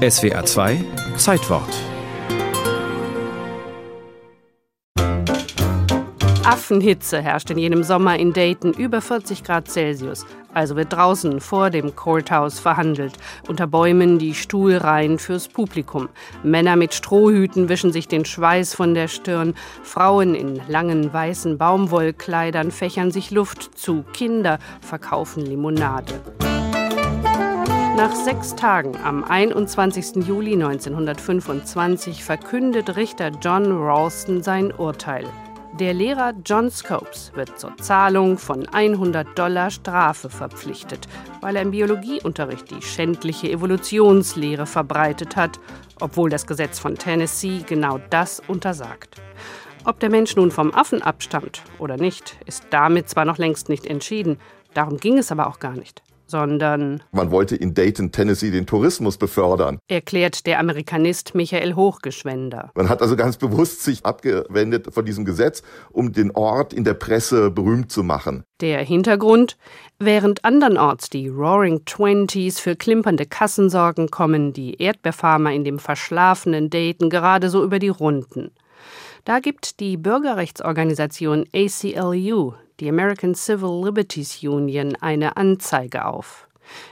SWA 2 Zeitwort Affenhitze herrscht in jenem Sommer in Dayton über 40 Grad Celsius. Also wird draußen vor dem Courthouse verhandelt, unter Bäumen die Stuhlreihen fürs Publikum. Männer mit Strohhüten wischen sich den Schweiß von der Stirn, Frauen in langen weißen Baumwollkleidern fächern sich Luft zu, Kinder verkaufen Limonade. Nach sechs Tagen, am 21. Juli 1925, verkündet Richter John Ralston sein Urteil. Der Lehrer John Scopes wird zur Zahlung von 100 Dollar Strafe verpflichtet, weil er im Biologieunterricht die schändliche Evolutionslehre verbreitet hat, obwohl das Gesetz von Tennessee genau das untersagt. Ob der Mensch nun vom Affen abstammt oder nicht, ist damit zwar noch längst nicht entschieden, darum ging es aber auch gar nicht sondern man wollte in Dayton, Tennessee den Tourismus befördern. Erklärt der Amerikanist Michael Hochgeschwender. Man hat also ganz bewusst sich abgewendet von diesem Gesetz, um den Ort in der Presse berühmt zu machen. Der Hintergrund? Während andernorts die Roaring Twenties für klimpernde Kassen sorgen, kommen die Erdbeerfarmer in dem verschlafenen Dayton gerade so über die Runden. Da gibt die Bürgerrechtsorganisation ACLU die American Civil Liberties Union, eine Anzeige auf.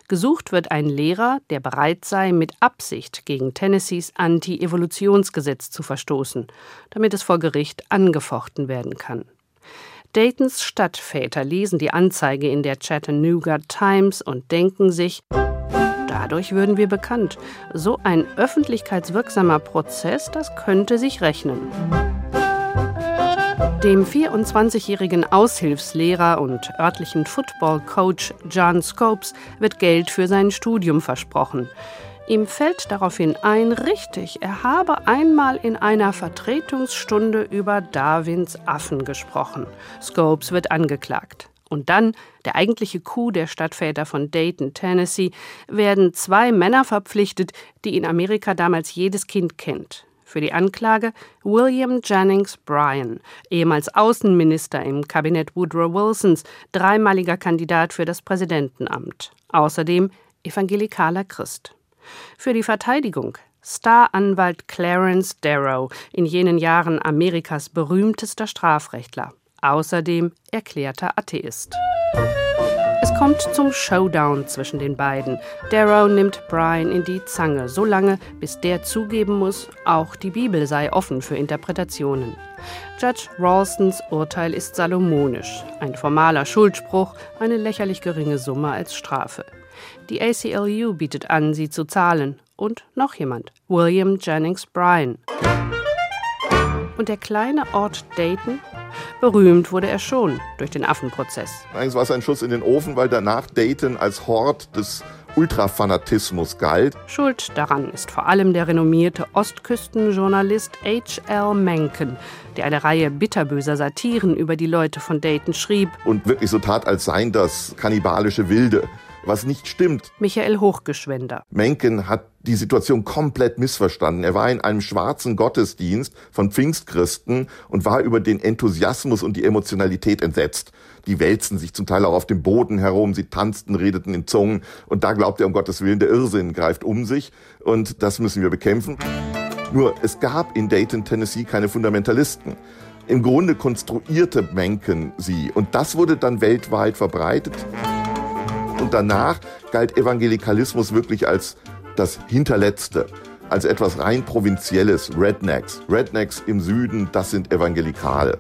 Gesucht wird ein Lehrer, der bereit sei, mit Absicht gegen Tennessees Anti-Evolutionsgesetz zu verstoßen, damit es vor Gericht angefochten werden kann. Daytons Stadtväter lesen die Anzeige in der Chattanooga Times und denken sich, dadurch würden wir bekannt. So ein öffentlichkeitswirksamer Prozess, das könnte sich rechnen. Dem 24-jährigen Aushilfslehrer und örtlichen Football-Coach John Scopes wird Geld für sein Studium versprochen. Ihm fällt daraufhin ein, richtig, er habe einmal in einer Vertretungsstunde über Darwins Affen gesprochen. Scopes wird angeklagt. Und dann, der eigentliche Coup der Stadtväter von Dayton, Tennessee, werden zwei Männer verpflichtet, die in Amerika damals jedes Kind kennt. Für die Anklage William Jennings Bryan, ehemals Außenminister im Kabinett Woodrow Wilsons, dreimaliger Kandidat für das Präsidentenamt. Außerdem evangelikaler Christ. Für die Verteidigung Staranwalt Clarence Darrow, in jenen Jahren Amerikas berühmtester Strafrechtler. Außerdem erklärter Atheist. Es kommt zum Showdown zwischen den beiden. Darrow nimmt Brian in die Zange, so lange, bis der zugeben muss, auch die Bibel sei offen für Interpretationen. Judge Ralstons Urteil ist salomonisch. Ein formaler Schuldspruch, eine lächerlich geringe Summe als Strafe. Die ACLU bietet an, sie zu zahlen. Und noch jemand, William Jennings Bryan. Und der kleine Ort Dayton Berühmt wurde er schon durch den Affenprozess. Eigentlich war es ein Schuss in den Ofen, weil danach Dayton als Hort des Ultrafanatismus galt. Schuld daran ist vor allem der renommierte Ostküstenjournalist H.L. Mencken, der eine Reihe bitterböser Satiren über die Leute von Dayton schrieb. Und wirklich so tat, als seien das kannibalische Wilde was nicht stimmt. Michael Hochgeschwender. Mencken hat die Situation komplett missverstanden. Er war in einem schwarzen Gottesdienst von Pfingstchristen und war über den Enthusiasmus und die Emotionalität entsetzt. Die wälzten sich zum Teil auch auf dem Boden herum, sie tanzten, redeten in Zungen und da glaubt er um Gottes Willen, der Irrsinn greift um sich und das müssen wir bekämpfen. Nur es gab in Dayton, Tennessee keine Fundamentalisten. Im Grunde konstruierte Mencken sie und das wurde dann weltweit verbreitet. Und danach galt Evangelikalismus wirklich als das Hinterletzte, als etwas rein Provinzielles, Rednecks. Rednecks im Süden, das sind Evangelikale.